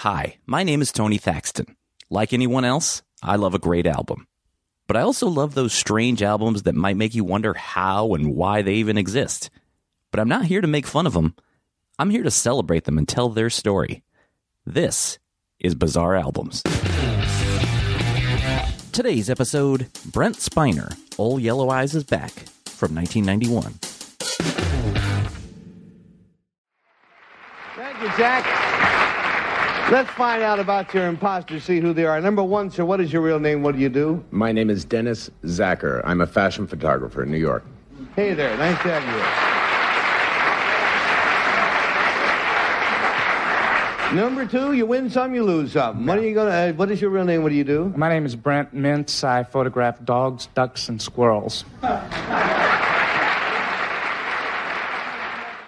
Hi, my name is Tony Thaxton. Like anyone else, I love a great album. But I also love those strange albums that might make you wonder how and why they even exist. But I'm not here to make fun of them. I'm here to celebrate them and tell their story. This is Bizarre Albums. Today's episode Brent Spiner, Old Yellow Eyes is Back from 1991. Thank you, Jack. Let's find out about your imposters, see who they are. Number one, sir, what is your real name? What do you do? My name is Dennis Zacher. I'm a fashion photographer in New York. Hey there, nice to have you. Number two, you win some, you lose some. What are you gonna? Uh, what is your real name? What do you do? My name is Brent Mintz. I photograph dogs, ducks, and squirrels.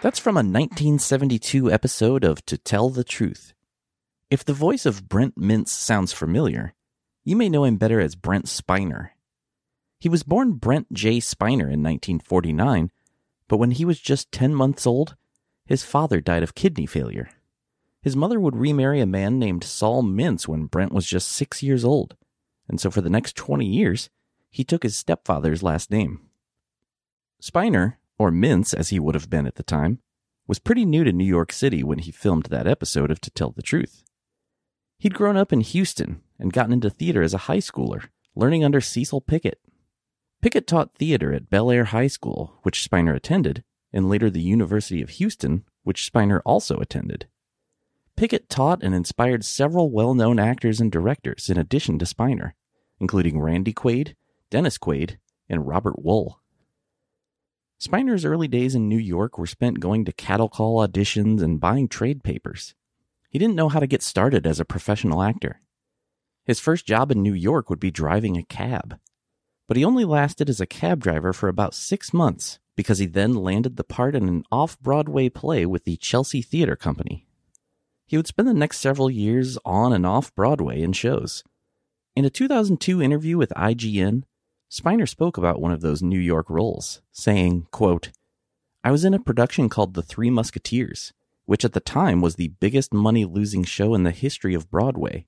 That's from a 1972 episode of To Tell the Truth. If the voice of Brent Mintz sounds familiar, you may know him better as Brent Spiner. He was born Brent J. Spiner in 1949, but when he was just 10 months old, his father died of kidney failure. His mother would remarry a man named Saul Mintz when Brent was just six years old, and so for the next 20 years, he took his stepfather's last name. Spiner, or Mintz as he would have been at the time, was pretty new to New York City when he filmed that episode of To Tell the Truth. He'd grown up in Houston and gotten into theater as a high schooler, learning under Cecil Pickett. Pickett taught theater at Bellaire High School, which Spiner attended, and later the University of Houston, which Spiner also attended. Pickett taught and inspired several well known actors and directors in addition to Spiner, including Randy Quaid, Dennis Quaid, and Robert Wuhl. Spiner's early days in New York were spent going to cattle call auditions and buying trade papers. He didn't know how to get started as a professional actor. His first job in New York would be driving a cab. But he only lasted as a cab driver for about six months because he then landed the part in an off Broadway play with the Chelsea Theater Company. He would spend the next several years on and off Broadway in shows. In a 2002 interview with IGN, Spiner spoke about one of those New York roles, saying, quote, I was in a production called The Three Musketeers, which at the time was the biggest money losing show in the history of Broadway.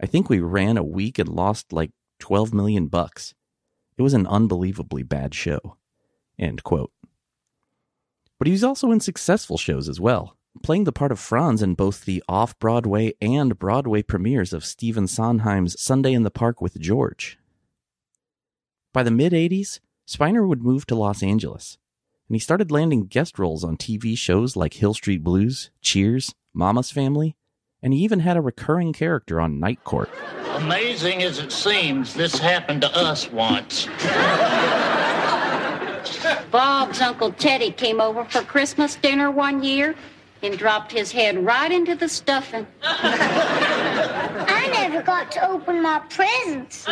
I think we ran a week and lost like 12 million bucks. It was an unbelievably bad show. End quote. But he was also in successful shows as well, playing the part of Franz in both the off Broadway and Broadway premieres of Stephen Sondheim's Sunday in the Park with George. By the mid 80s, Spiner would move to Los Angeles, and he started landing guest roles on TV shows like Hill Street Blues, Cheers, Mama's Family, and he even had a recurring character on Night Court. Amazing as it seems, this happened to us once. Bob's Uncle Teddy came over for Christmas dinner one year and dropped his head right into the stuffing. I never got to open my presents.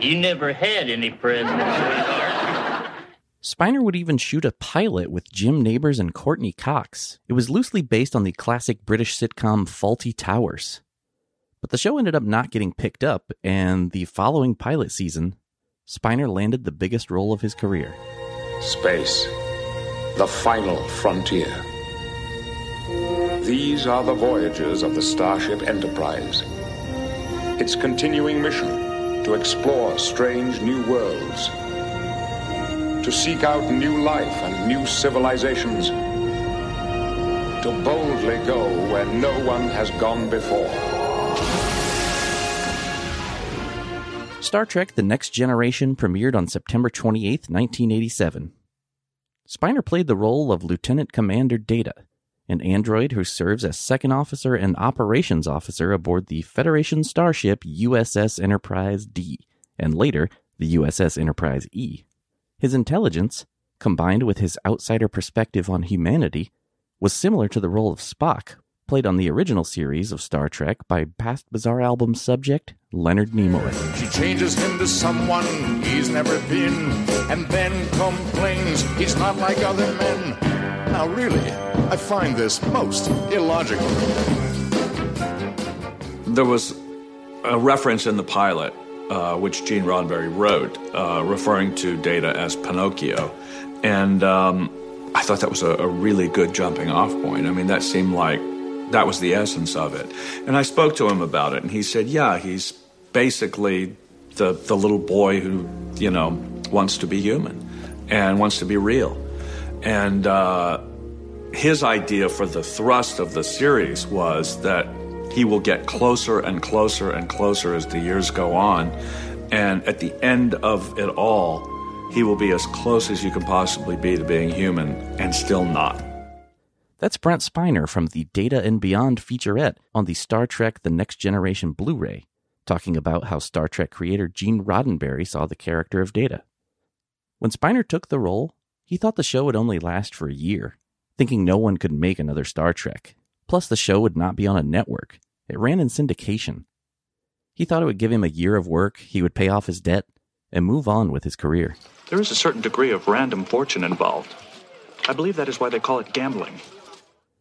You never had any presents, sweetheart. Spiner would even shoot a pilot with Jim Nabors and Courteney Cox. It was loosely based on the classic British sitcom Fawlty Towers. But the show ended up not getting picked up, and the following pilot season, Spiner landed the biggest role of his career. Space, the final frontier. These are the voyages of the Starship Enterprise. Its continuing mission to explore strange new worlds, to seek out new life and new civilizations, to boldly go where no one has gone before. Star Trek The Next Generation premiered on September 28, 1987. Spiner played the role of Lieutenant Commander Data, an android who serves as second officer and operations officer aboard the Federation starship USS Enterprise D, and later the USS Enterprise E. His intelligence, combined with his outsider perspective on humanity, was similar to the role of Spock, played on the original series of Star Trek by past Bizarre Album subject Leonard Nimoy. She changes him to someone he's never been, and then complains he's not like other men. Now, really, I find this most illogical. There was a reference in the pilot, uh, which Gene Roddenberry wrote, uh, referring to Data as Pinocchio. And um, I thought that was a, a really good jumping off point. I mean, that seemed like that was the essence of it. And I spoke to him about it, and he said, "Yeah, he's basically the the little boy who you know wants to be human and wants to be real." And uh, his idea for the thrust of the series was that he will get closer and closer and closer as the years go on, and at the end of it all, he will be as close as you can possibly be to being human, and still not. That's Brent Spiner from the Data and Beyond featurette on the Star Trek The Next Generation Blu ray, talking about how Star Trek creator Gene Roddenberry saw the character of Data. When Spiner took the role, he thought the show would only last for a year, thinking no one could make another Star Trek. Plus, the show would not be on a network, it ran in syndication. He thought it would give him a year of work, he would pay off his debt, and move on with his career. There is a certain degree of random fortune involved. I believe that is why they call it gambling.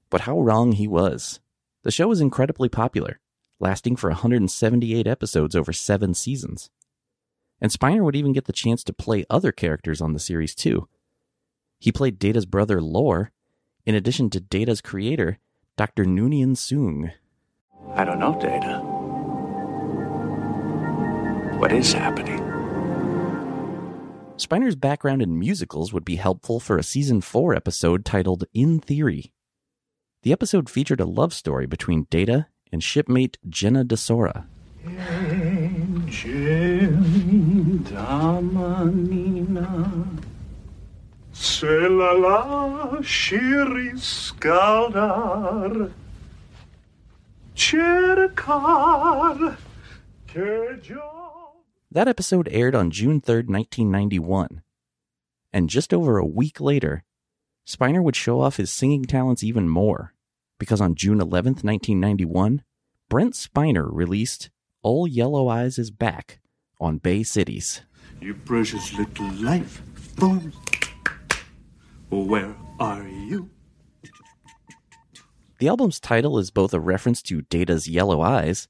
But how wrong he was. The show was incredibly popular, lasting for 178 episodes over seven seasons. And Spiner would even get the chance to play other characters on the series too. He played Data's brother Lore, in addition to Data's creator, Dr. Noonien Soong. I don't know, Data. What is happening? Spiner's background in musicals would be helpful for a season 4 episode titled In Theory. The episode featured a love story between Data and shipmate Jenna D'Sora. That episode aired on June 3rd, 1991. And just over a week later, Spiner would show off his singing talents even more, because on June 11th, 1991, Brent Spiner released Old Yellow Eyes is Back on Bay Cities. You precious little life form. Where are you? The album's title is both a reference to Data's yellow eyes,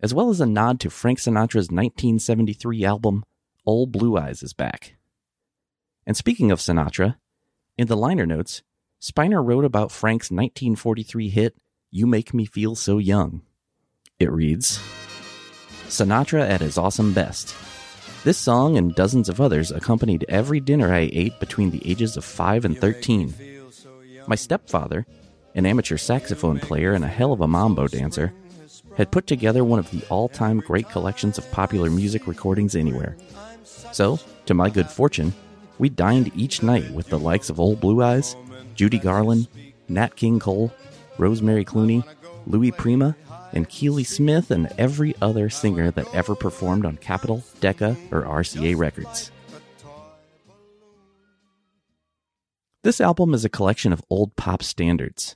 as well as a nod to Frank Sinatra's 1973 album, Ol' Blue Eyes is Back. And speaking of Sinatra, in the liner notes, Spiner wrote about Frank's 1943 hit, You Make Me Feel So Young. It reads Sinatra at his awesome best. This song and dozens of others accompanied every dinner I ate between the ages of 5 and 13. My stepfather, an amateur saxophone player and a hell of a mambo dancer, had put together one of the all time great collections of popular music recordings anywhere. So, to my good fortune, we dined each night with the likes of Old Blue Eyes, Judy Garland, Nat King Cole, Rosemary Clooney, Louis Prima, and Keely Smith, and every other singer that ever performed on Capitol, Decca, or RCA Records. This album is a collection of old pop standards,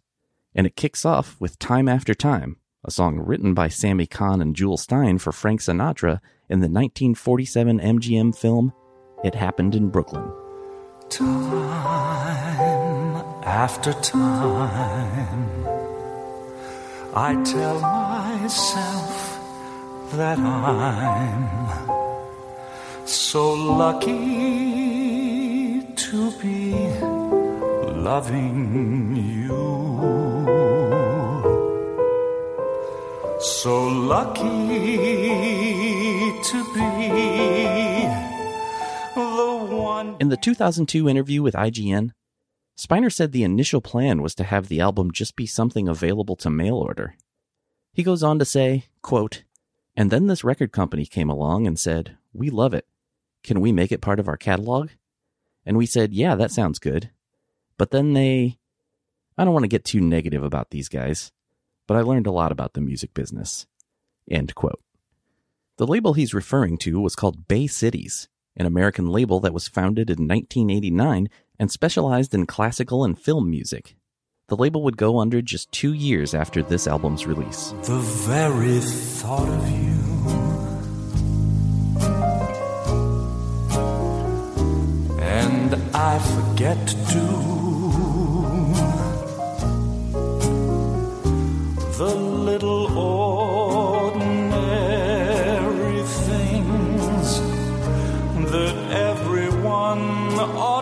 and it kicks off with Time After Time, a song written by Sammy Cahn and Jule Styne for Frank Sinatra in the 1947 MGM film It Happened in Brooklyn. Time after time, I tell myself that I'm so lucky to be loving you. So lucky to be the one. In the 2002 interview with IGN, Spiner said the initial plan was to have the album just be something available to mail order. He goes on to say, quote, And then this record company came along and said, We love it. Can we make it part of our catalog? And we said, Yeah, that sounds good. But then they. I don't want to get too negative about these guys, but I learned a lot about the music business. End quote. The label he's referring to was called Bay Cities, an American label that was founded in 1989 and specialized in classical and film music. The label would go under just two years after this album's release. The very thought of you and I forget to the little ordinary things that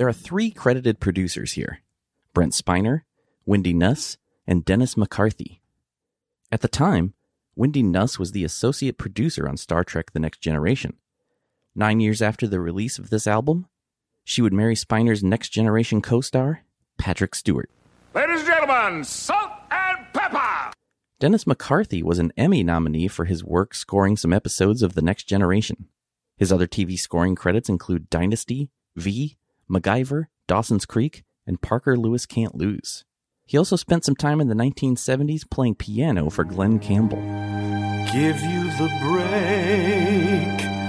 There are three credited producers here Brent Spiner, Wendy Neuss, and Dennis McCarthy. At the time, Wendy Neuss was the associate producer on Star Trek The Next Generation. Nine years after the release of this album, she would marry Spiner's Next Generation co star, Patrick Stewart. Ladies and gentlemen, salt and pepper! Dennis McCarthy was an Emmy nominee for his work scoring some episodes of The Next Generation. His other TV scoring credits include Dynasty, V, MacGyver, Dawson's Creek, and Parker Lewis Can't Lose. He also spent some time in the 1970s playing piano for Glen Campbell. Give you the break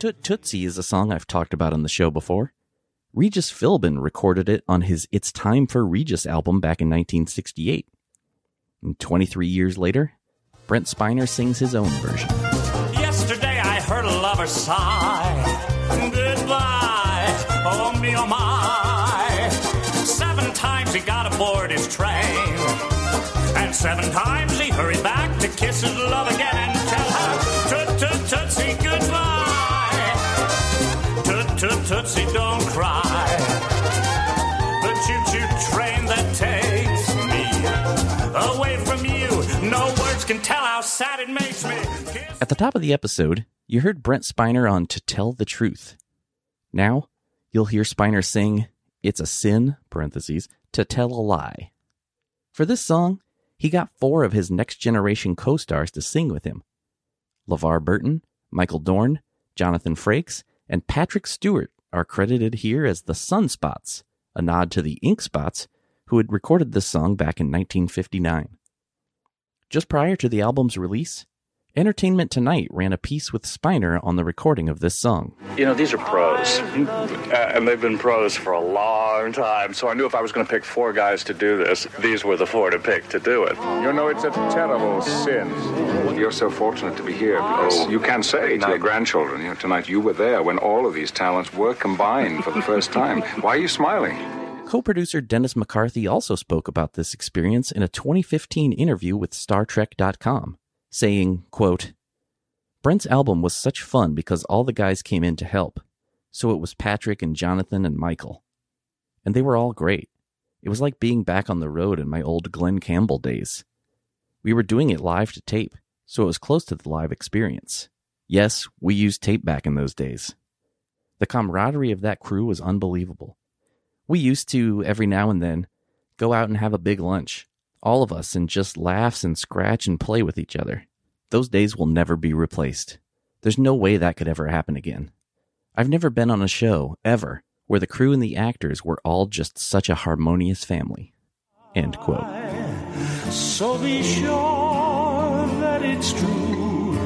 Toot Toot Tootsie is a song I've talked about on the show before. Regis Philbin recorded it on his It's Time for Regis album back in 1968. And 23 years later, Brent Spiner sings his own version. Yesterday I heard a lover sigh. Goodbye, oh me, oh my. Seven times he got aboard his train. And seven times he hurried back to kiss his love again and tell her, Toot toot tootsie goodbye. Don't cry. The choo choo train that takes me away from you. No words can tell how sad it makes me. At the top of the episode, you heard Brent Spiner on To Tell the Truth. Now, you'll hear Spiner sing It's a Sin, parentheses, to tell a lie. For this song, he got four of his next generation co stars to sing with him LeVar Burton, Michael Dorn, Jonathan Frakes, and Patrick Stewart are credited here as the Sunspots, a nod to the Ink Spots, who had recorded this song back in 1959. Just prior to the album's release, Entertainment Tonight ran a piece with Spiner on the recording of this song. You know, these are pros, Uh, and they've been pros for a long time. So I knew if I was going to pick four guys to do this, these were the four to pick to do it. You know, it's a terrible sin. You're so fortunate to be here because you can say to your grandchildren, you know, tonight you were there when all of these talents were combined for the first time. Why are you smiling? Co producer Dennis McCarthy also spoke about this experience in a 2015 interview with StarTrek.com, saying, quote, Brent's album was such fun because all the guys came in to help. So it was Patrick and Jonathan and Michael. And they were all great. It was like being back on the road in my old Glen Campbell days. We were doing it live to tape, so it was close to the live experience. Yes, we used tape back in those days. The camaraderie of that crew was unbelievable. We used to, every now and then, go out and have a big lunch, all of us, and just laughs and scratch and play with each other. Those days will never be replaced. There's no way that could ever happen again. I've never been on a show, ever, where the crew and the actors were all just such a harmonious family. End quote. So be sure that it's true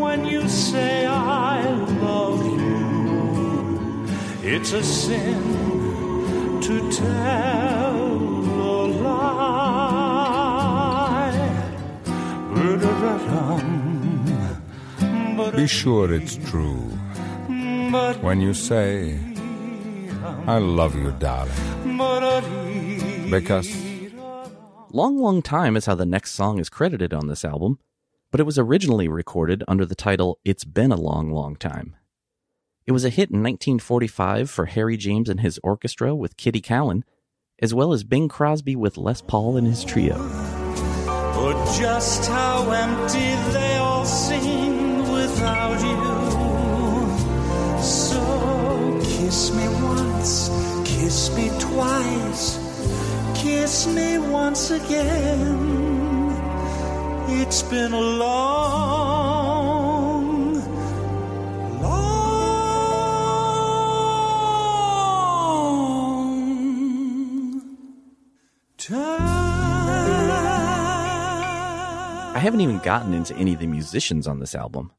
when you say I love you. It's a sin to tell Be sure it's true when you say, I love you, darling. Because Long Long Time is how the next song is credited on this album, but it was originally recorded under the title It's Been a Long, Long Time. It was a hit in 1945 for Harry James and his orchestra with Kitty Kallen, as well as Bing Crosby with Les Paul and his trio. Oh, just how empty they all seem without you. So kiss me once, kiss me twice, kiss me once again. It's been a long, I haven't even gotten into any of the musicians on this album.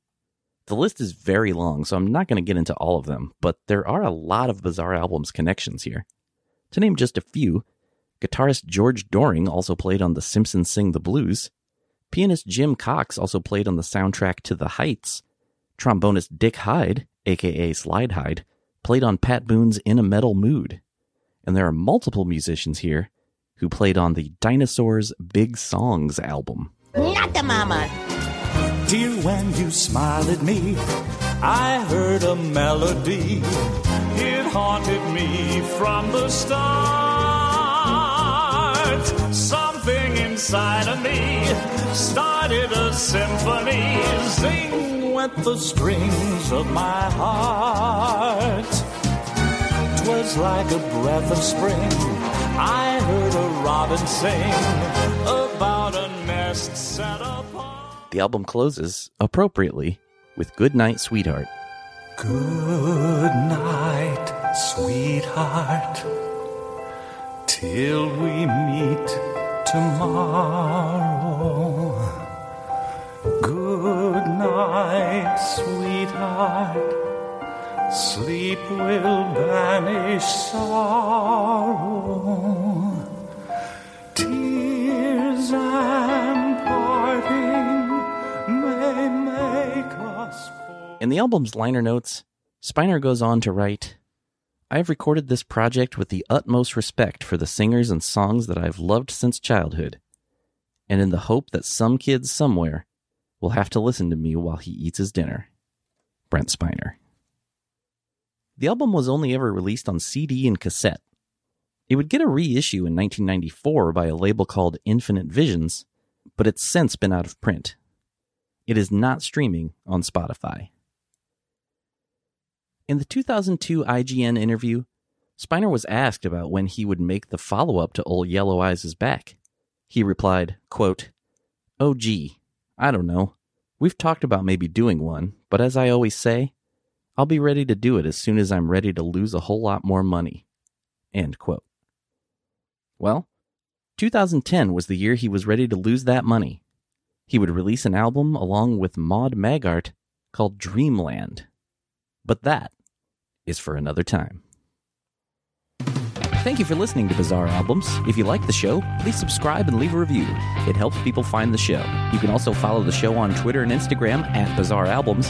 The list is very long, so I'm not going to get into all of them, but there are a lot of Bizarre Albums connections here. To name just a few, guitarist George Doering also played on The Simpsons Sing the Blues. Pianist Jim Cox also played on the soundtrack to The Heights. Trombonist Dick Hyde, aka Slide Hyde, played on Pat Boone's In a Metal Mood. And there are multiple musicians here who played on the Dinosaurs Big Songs album. Not the mama. Dear, when you smiled at me, I heard a melody. It haunted me from the start. Something inside of me started a symphony. Zing went the strings of my heart. Twas like a breath of spring. I heard a robin sing a. The album closes, appropriately, with Good Night, Sweetheart. Good night, sweetheart, till we meet tomorrow. Good night, sweetheart, sleep will banish sorrow. In the album's liner notes, Spiner goes on to write I have recorded this project with the utmost respect for the singers and songs that I've loved since childhood, and in the hope that some kid somewhere will have to listen to me while he eats his dinner. Brent Spiner. The album was only ever released on CD and cassette. It would get a reissue in 1994 by a label called Infinite Visions, but it's since been out of print. It is not streaming on Spotify. In the 2002 IGN interview, Spiner was asked about when he would make the follow up to Old Yellow Eyes is Back. He replied, quote, Oh, gee, I don't know. We've talked about maybe doing one, but as I always say, I'll be ready to do it as soon as I'm ready to lose a whole lot more money. End quote. Well, 2010 was the year he was ready to lose that money. He would release an album along with Maude Maggart called Dreamland. But that is for another time. Thank you for listening to Bizarre Albums. If you like the show, please subscribe and leave a review. It helps people find the show. You can also follow the show on Twitter and Instagram at Bizarre Albums,